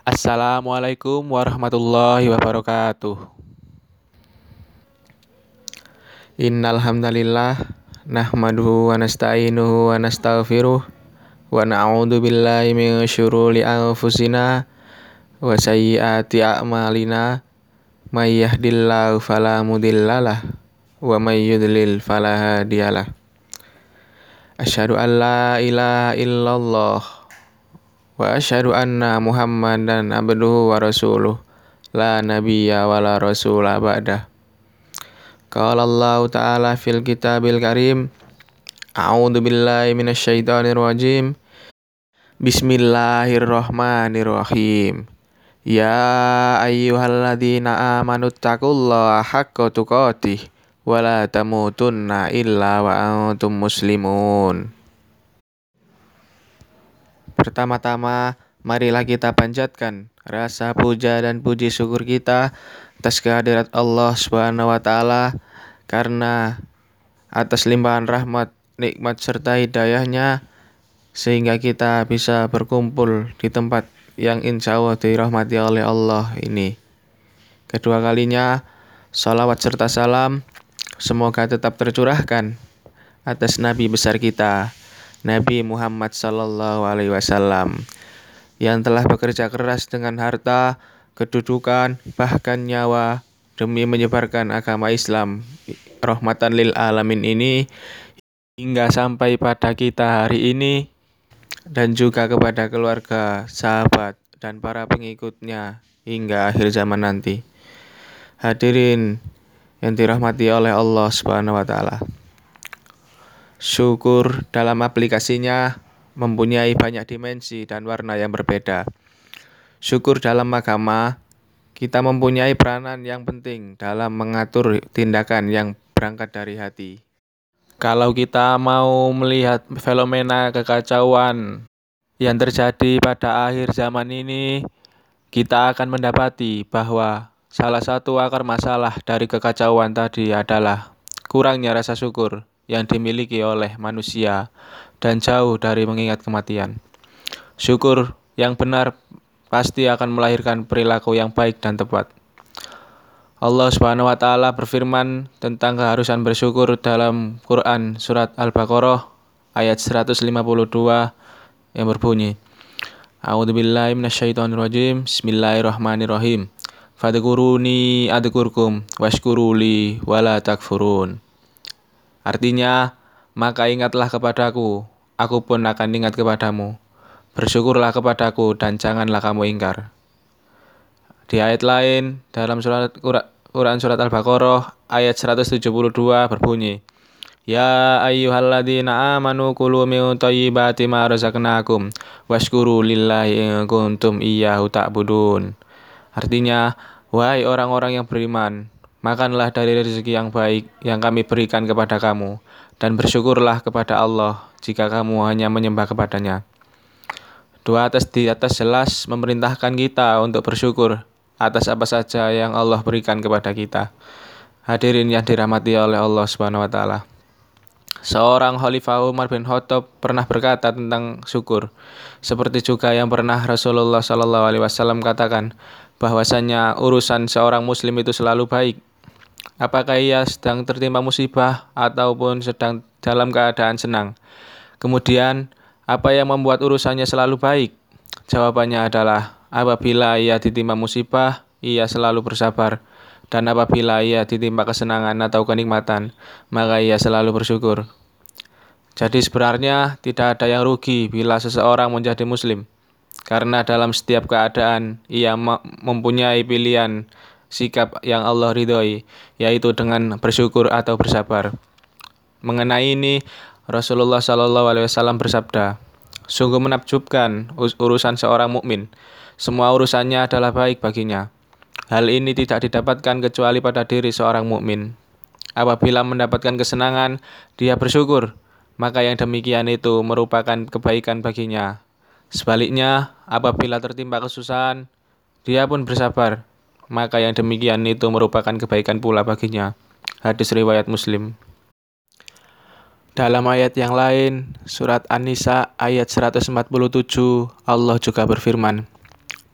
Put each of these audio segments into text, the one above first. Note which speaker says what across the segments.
Speaker 1: Assalamualaikum warahmatullahi wabarakatuh. Innal hamdalillah nahmaduhu wa nasta'inuhu wa nastaghfiruh wa na'udzu billahi min syururi anfusina wa sayyiati a'malina may yahdihillahu fala mudhillalah wa may yudlil fala hadiyalah. Asyhadu an la ilaha illallah wa asyhadu anna Muhammadan abduhu wa rasuluh. La nabiyya wa la rasula ba'dah. Qala Allah Ta'ala fil kitabil karim. A'udzu billahi minasyaitonir rajim. Bismillahirrahmanirrahim. Ya ayyuhalladzina amanu taqullaha haqqa tuqatih wa la tamutunna illa wa antum muslimun Pertama-tama marilah kita panjatkan rasa puja dan puji syukur kita atas kehadirat Allah Subhanahu wa taala karena atas limpahan rahmat, nikmat serta hidayahnya sehingga kita bisa berkumpul di tempat yang insya Allah dirahmati oleh Allah ini. Kedua kalinya, salawat serta salam semoga tetap tercurahkan atas Nabi besar kita, Nabi Muhammad Sallallahu Alaihi Wasallam, yang telah bekerja keras dengan harta, kedudukan, bahkan nyawa demi menyebarkan agama Islam rahmatan lil alamin ini hingga sampai pada kita hari ini dan juga kepada keluarga, sahabat, dan para pengikutnya hingga akhir zaman nanti. Hadirin yang dirahmati oleh Allah Subhanahu wa taala. Syukur dalam aplikasinya mempunyai banyak dimensi dan warna yang berbeda. Syukur dalam agama, kita mempunyai peranan yang penting dalam mengatur tindakan yang berangkat dari hati. Kalau kita mau melihat fenomena kekacauan yang terjadi pada akhir zaman ini, kita akan mendapati bahwa salah satu akar masalah dari kekacauan tadi adalah kurangnya rasa syukur yang dimiliki oleh manusia dan jauh dari mengingat kematian. Syukur yang benar pasti akan melahirkan perilaku yang baik dan tepat. Allah Subhanahu wa taala berfirman tentang keharusan bersyukur dalam Quran surat Al-Baqarah ayat 152 yang berbunyi A'udzu billahi minasyaitonir rajim. Bismillahirrahmanirrahim. Fadkuruni adkurkum washkuruli wala takfurun. Artinya, maka ingatlah kepadaku, aku pun akan ingat kepadamu. Bersyukurlah kepadaku dan janganlah kamu ingkar. Di ayat lain dalam surat Quran surat Al-Baqarah ayat 172 berbunyi Ya ayyuhalladzina amanu kulu min thayyibati ma razaqnakum washkuru lillahi in kuntum iyyahu ta'budun. Artinya, wahai orang-orang yang beriman, makanlah dari rezeki yang baik yang kami berikan kepada kamu dan bersyukurlah kepada Allah jika kamu hanya menyembah kepadanya. Dua atas di atas jelas memerintahkan kita untuk bersyukur atas apa saja yang Allah berikan kepada kita. Hadirin yang dirahmati oleh Allah Subhanahu wa taala. Seorang Khalifah Umar bin Khattab pernah berkata tentang syukur, seperti juga yang pernah Rasulullah Shallallahu Alaihi Wasallam katakan, bahwasanya urusan seorang Muslim itu selalu baik. Apakah ia sedang tertimpa musibah ataupun sedang dalam keadaan senang? Kemudian apa yang membuat urusannya selalu baik? Jawabannya adalah apabila ia ditimpa musibah, ia selalu bersabar. Dan apabila ia ditimpa kesenangan atau kenikmatan, maka ia selalu bersyukur. Jadi sebenarnya tidak ada yang rugi bila seseorang menjadi muslim. Karena dalam setiap keadaan ia mempunyai pilihan sikap yang Allah ridhoi, yaitu dengan bersyukur atau bersabar. Mengenai ini, Rasulullah Shallallahu Alaihi Wasallam bersabda, sungguh menakjubkan urusan seorang mukmin. Semua urusannya adalah baik baginya. Hal ini tidak didapatkan kecuali pada diri seorang mukmin. Apabila mendapatkan kesenangan, dia bersyukur, maka yang demikian itu merupakan kebaikan baginya. Sebaliknya, apabila tertimpa kesusahan, dia pun bersabar, maka yang demikian itu merupakan kebaikan pula baginya. Hadis riwayat Muslim. Dalam ayat yang lain, surat An-Nisa ayat 147, Allah juga berfirman,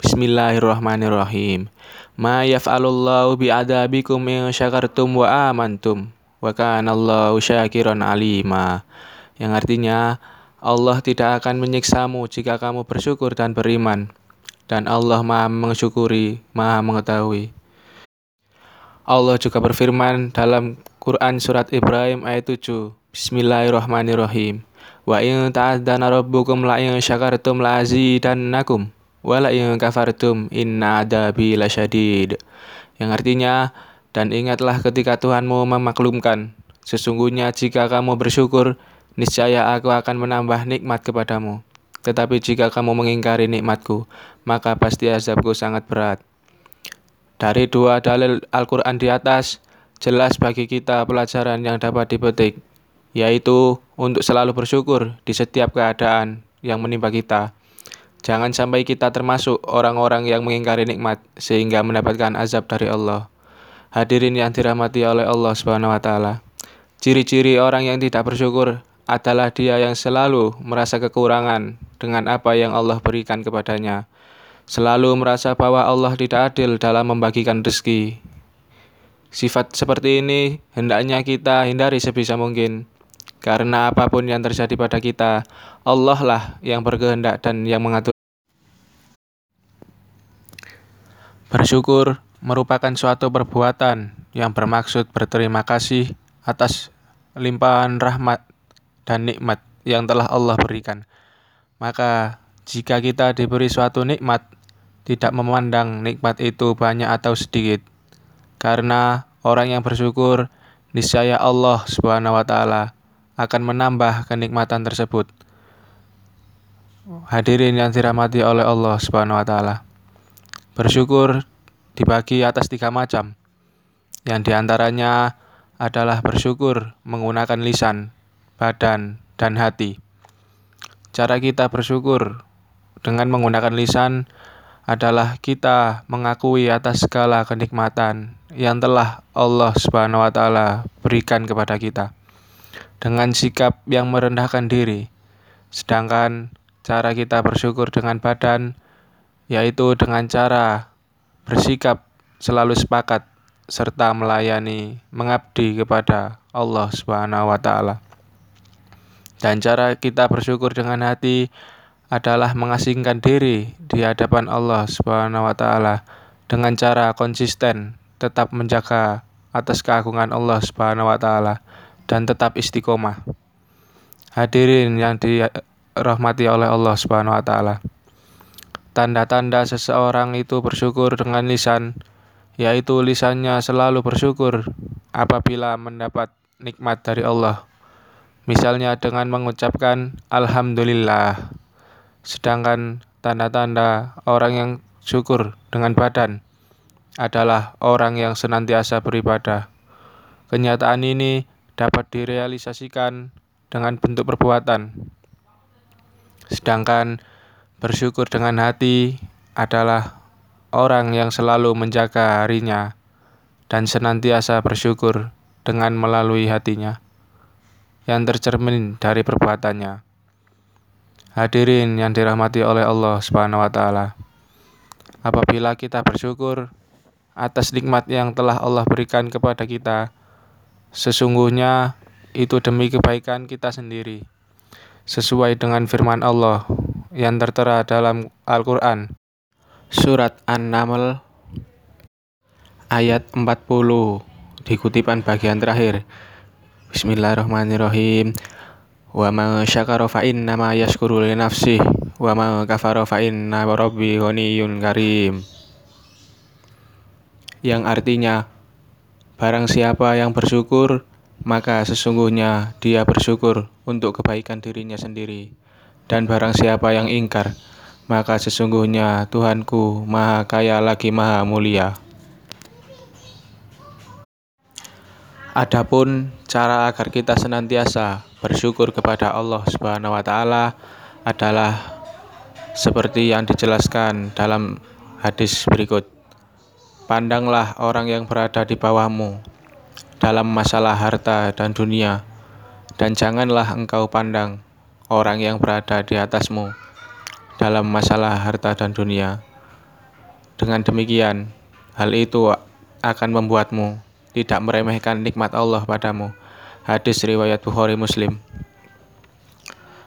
Speaker 1: Bismillahirrahmanirrahim. Ma yaf'alullahu bi'adabikum in syakartum wa amantum. Wa kanallahu syakiran alima. Yang artinya, Allah tidak akan menyiksamu jika kamu bersyukur dan beriman. Dan Allah maha mensyukuri, maha mengetahui. Allah juga berfirman dalam Quran Surat Ibrahim ayat 7. Bismillahirrahmanirrahim. Wa in ta'adzana rabbukum la in syakartum la azidannakum wa la in kafartum inna adabi lasyadid. Yang artinya, dan ingatlah ketika Tuhanmu memaklumkan, sesungguhnya jika kamu bersyukur, niscaya aku akan menambah nikmat kepadamu. Tetapi jika kamu mengingkari nikmatku, maka pasti azabku sangat berat. Dari dua dalil Al-Quran di atas, jelas bagi kita pelajaran yang dapat dipetik yaitu untuk selalu bersyukur di setiap keadaan yang menimpa kita. Jangan sampai kita termasuk orang-orang yang mengingkari nikmat sehingga mendapatkan azab dari Allah. Hadirin yang dirahmati oleh Allah Subhanahu wa taala. Ciri-ciri orang yang tidak bersyukur adalah dia yang selalu merasa kekurangan dengan apa yang Allah berikan kepadanya. Selalu merasa bahwa Allah tidak adil dalam membagikan rezeki. Sifat seperti ini hendaknya kita hindari sebisa mungkin karena apa pun yang terjadi pada kita, Allah lah yang berkehendak dan yang mengatur. Bersyukur merupakan suatu perbuatan yang bermaksud berterima kasih atas limpahan rahmat dan nikmat yang telah Allah berikan. Maka, jika kita diberi suatu nikmat, tidak memandang nikmat itu banyak atau sedikit, karena orang yang bersyukur niscaya Allah Subhanahu wa Ta'ala akan menambah kenikmatan tersebut. Hadirin yang dirahmati oleh Allah Subhanahu wa taala. Bersyukur dibagi atas tiga macam. Yang di antaranya adalah bersyukur menggunakan lisan, badan, dan hati. Cara kita bersyukur dengan menggunakan lisan adalah kita mengakui atas segala kenikmatan yang telah Allah Subhanahu wa taala berikan kepada kita dengan sikap yang merendahkan diri. Sedangkan cara kita bersyukur dengan badan yaitu dengan cara bersikap selalu sepakat serta melayani mengabdi kepada Allah Subhanahu wa taala. Dan cara kita bersyukur dengan hati adalah mengasingkan diri di hadapan Allah Subhanahu wa taala dengan cara konsisten tetap menjaga atas keagungan Allah Subhanahu wa taala dan tetap istiqomah. Hadirin yang dirahmati oleh Allah Subhanahu wa taala. Tanda-tanda seseorang itu bersyukur dengan lisan yaitu lisannya selalu bersyukur apabila mendapat nikmat dari Allah. Misalnya dengan mengucapkan alhamdulillah. Sedangkan tanda-tanda orang yang syukur dengan badan adalah orang yang senantiasa beribadah. Kenyataan ini dapat direalisasikan dengan bentuk perbuatan. Sedangkan bersyukur dengan hati adalah orang yang selalu menjaga harinya dan senantiasa bersyukur dengan melalui hatinya yang tercermin dari perbuatannya. Hadirin yang dirahmati oleh Allah Subhanahu wa taala. Apabila kita bersyukur atas nikmat yang telah Allah berikan kepada kita, Sesungguhnya itu demi kebaikan kita sendiri. Sesuai dengan firman Allah yang tertera dalam Al-Quran. Surat An-Naml ayat 40 dikutipan bagian terakhir. Bismillahirrahmanirrahim. Wa ma syakara fa inna ma yashkuru li nafsih wa ma kafara fa inna rabbi ghaniyyun karim. Yang artinya Barang siapa yang bersyukur, maka sesungguhnya dia bersyukur untuk kebaikan dirinya sendiri. Dan barang siapa yang ingkar, maka sesungguhnya Tuhanku Maha Kaya lagi Maha Mulia. Adapun cara agar kita senantiasa bersyukur kepada Allah Subhanahu wa taala adalah seperti yang dijelaskan dalam hadis berikut. Pandanglah orang yang berada di bawahmu dalam masalah harta dan dunia, dan janganlah engkau pandang orang yang berada di atasmu dalam masalah harta dan dunia. Dengan demikian, hal itu akan membuatmu tidak meremehkan nikmat Allah padamu. Hadis riwayat Bukhari Muslim.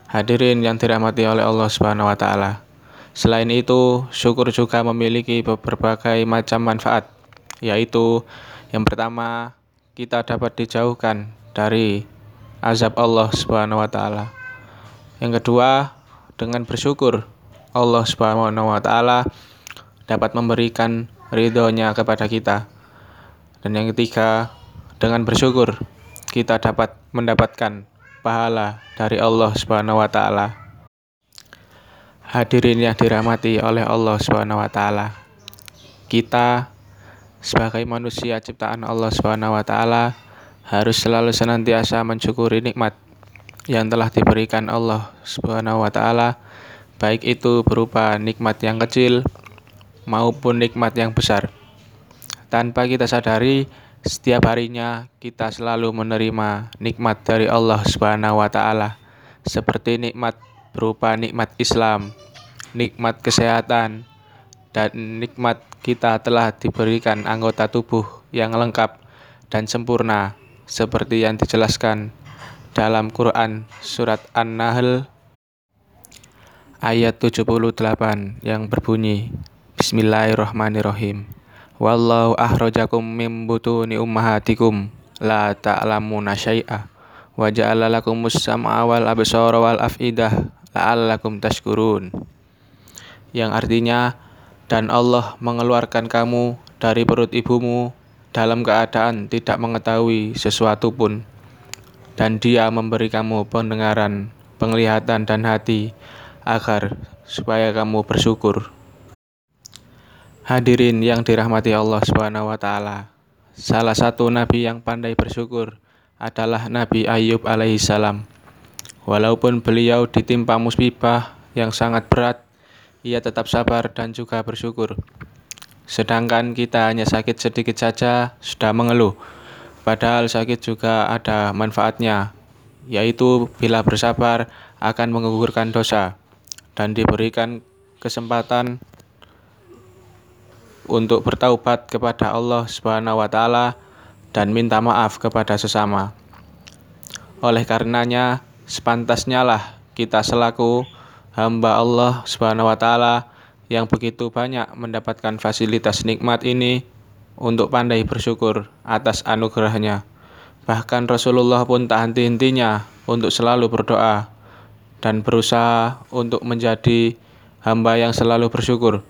Speaker 1: Hadirin yang dirahmati oleh Allah Subhanahu wa taala. Selain itu, syukur juga memiliki berbagai macam manfaat, yaitu yang pertama, kita dapat dijauhkan dari azab Allah Subhanahu wa taala. Yang kedua, dengan bersyukur Allah Subhanahu wa taala dapat memberikan ridhonya kepada kita. Dan yang ketiga, dengan bersyukur kita dapat mendapatkan pahala dari Allah Subhanahu wa taala. Hadirin yang dirahmati oleh Allah Subhanahu wa taala. Kita sebagai manusia ciptaan Allah Subhanahu wa taala harus selalu senantiasa mensyukuri nikmat yang telah diberikan Allah Subhanahu wa taala, baik itu berupa nikmat yang kecil maupun nikmat yang besar. Tanpa kita sadari, setiap harinya kita selalu menerima nikmat dari Allah Subhanahu wa taala, seperti nikmat berupa nikmat Islam, nikmat kesehatan, dan nikmat kita telah diberikan anggota tubuh yang lengkap dan sempurna seperti yang dijelaskan dalam Quran surat An-Nahl ayat 78 yang berbunyi Bismillahirrahmanirrahim Wallahu ahrajakum mim butuni ummahatikum. La ta'lamuna syai'a. Wa ja'ala lakumus sam'a wal absara wal afidah la'allakum tashkurun. Yang artinya dan Allah mengeluarkan kamu dari perut ibumu dalam keadaan tidak mengetahui sesuatu pun. Dan dia memberi kamu pendengaran, penglihatan dan hati agar supaya kamu bersyukur. Hadirin yang dirahmati Allah Subhanahu wa taala. Salah satu nabi yang pandai bersyukur adalah Nabi Ayub alaihissalam. Walaupun beliau ditimpa musibah yang sangat berat, ia tetap sabar dan juga bersyukur. Sedangkan kita hanya sakit sedikit saja sudah mengeluh. Padahal sakit juga ada manfaatnya, yaitu bila bersabar akan menggugurkan dosa dan diberikan kesempatan untuk bertaubat kepada Allah Subhanahu wa taala dan minta maaf kepada sesama. Oleh karenanya, sepantasnya lah kita selaku hamba Allah Subhanahu wa taala yang begitu banyak mendapatkan fasilitas nikmat ini untuk pandai bersyukur atas anugerahnya. Bahkan Rasulullah pun tak henti-hentinya untuk selalu berdoa dan berusaha untuk menjadi hamba yang selalu bersyukur.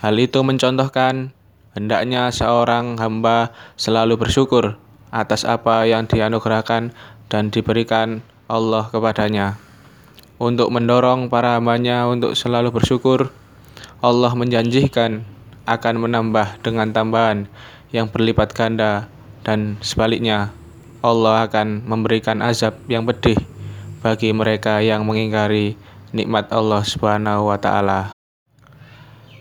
Speaker 1: Hal itu mencontohkan hendaknya seorang hamba selalu bersyukur atas apa yang dianugerahkan dan diberikan Allah kepadanya. Untuk mendorong para hambanya untuk selalu bersyukur, Allah menjanjikan akan menambah dengan tambahan yang berlipat ganda dan sebaliknya Allah akan memberikan azab yang pedih bagi mereka yang mengingkari nikmat Allah Subhanahu wa taala.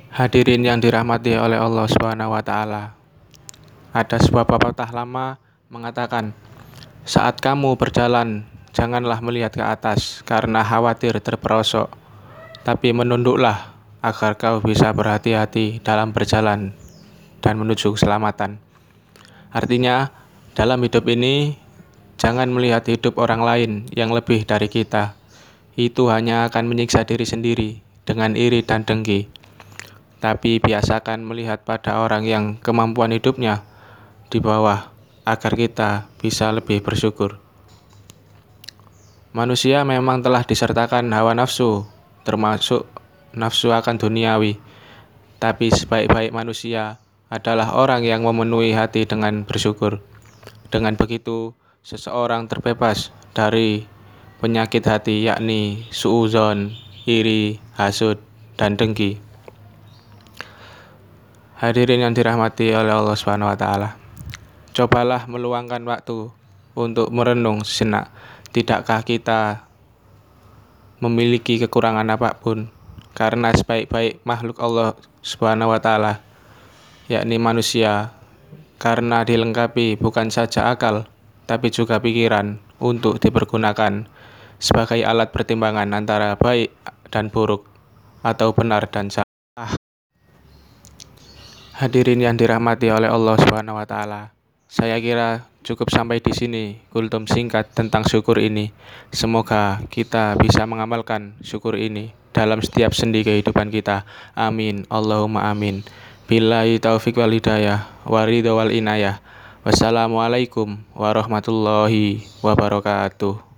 Speaker 1: Hadirin yang dirahmati oleh Allah Subhanahu wa taala. Ada sebuah pepatah lama mengatakan, "Saat kamu berjalan, janganlah melihat ke atas karena khawatir terperosok, tapi menunduklah agar kau bisa berhati-hati dalam berjalan dan menuju keselamatan. Artinya, dalam hidup ini jangan melihat hidup orang lain yang lebih dari kita. Itu hanya akan menyiksa diri sendiri dengan iri dan dengki. Tapi biasakan melihat pada orang yang kemampuan hidupnya di bawah agar kita bisa lebih bersyukur. Manusia memang telah disertakan hawa nafsu, termasuk nafsu akan duniawi, tapi sebaik-baik manusia adalah orang yang memenuhi hati dengan bersyukur. Dengan begitu, seseorang terbebas dari penyakit hati yakni suuzon, iri, hasud, dan dengki. Hadirin yang dirahmati oleh Allah Subhanahu wa taala. Cobalah meluangkan waktu untuk merenung sejenak. Tidakkah kita memiliki kekurangan apa pun? karena sebaik-baik makhluk Allah Subhanahu wa taala yakni manusia karena dilengkapi bukan saja akal tapi juga pikiran untuk dipergunakan sebagai alat pertimbangan antara baik dan buruk atau benar dan salah. Hadirin yang dirahmati oleh Allah Subhanahu wa taala. Saya kira cukup sampai di sini kultum singkat tentang syukur ini. Semoga kita bisa mengamalkan syukur ini dalam setiap sendi kehidupan kita. Amin. Allahumma amin. Billahi taufik wal hidayah, waridho wal inayah. Wassalamualaikum warahmatullahi wabarakatuh.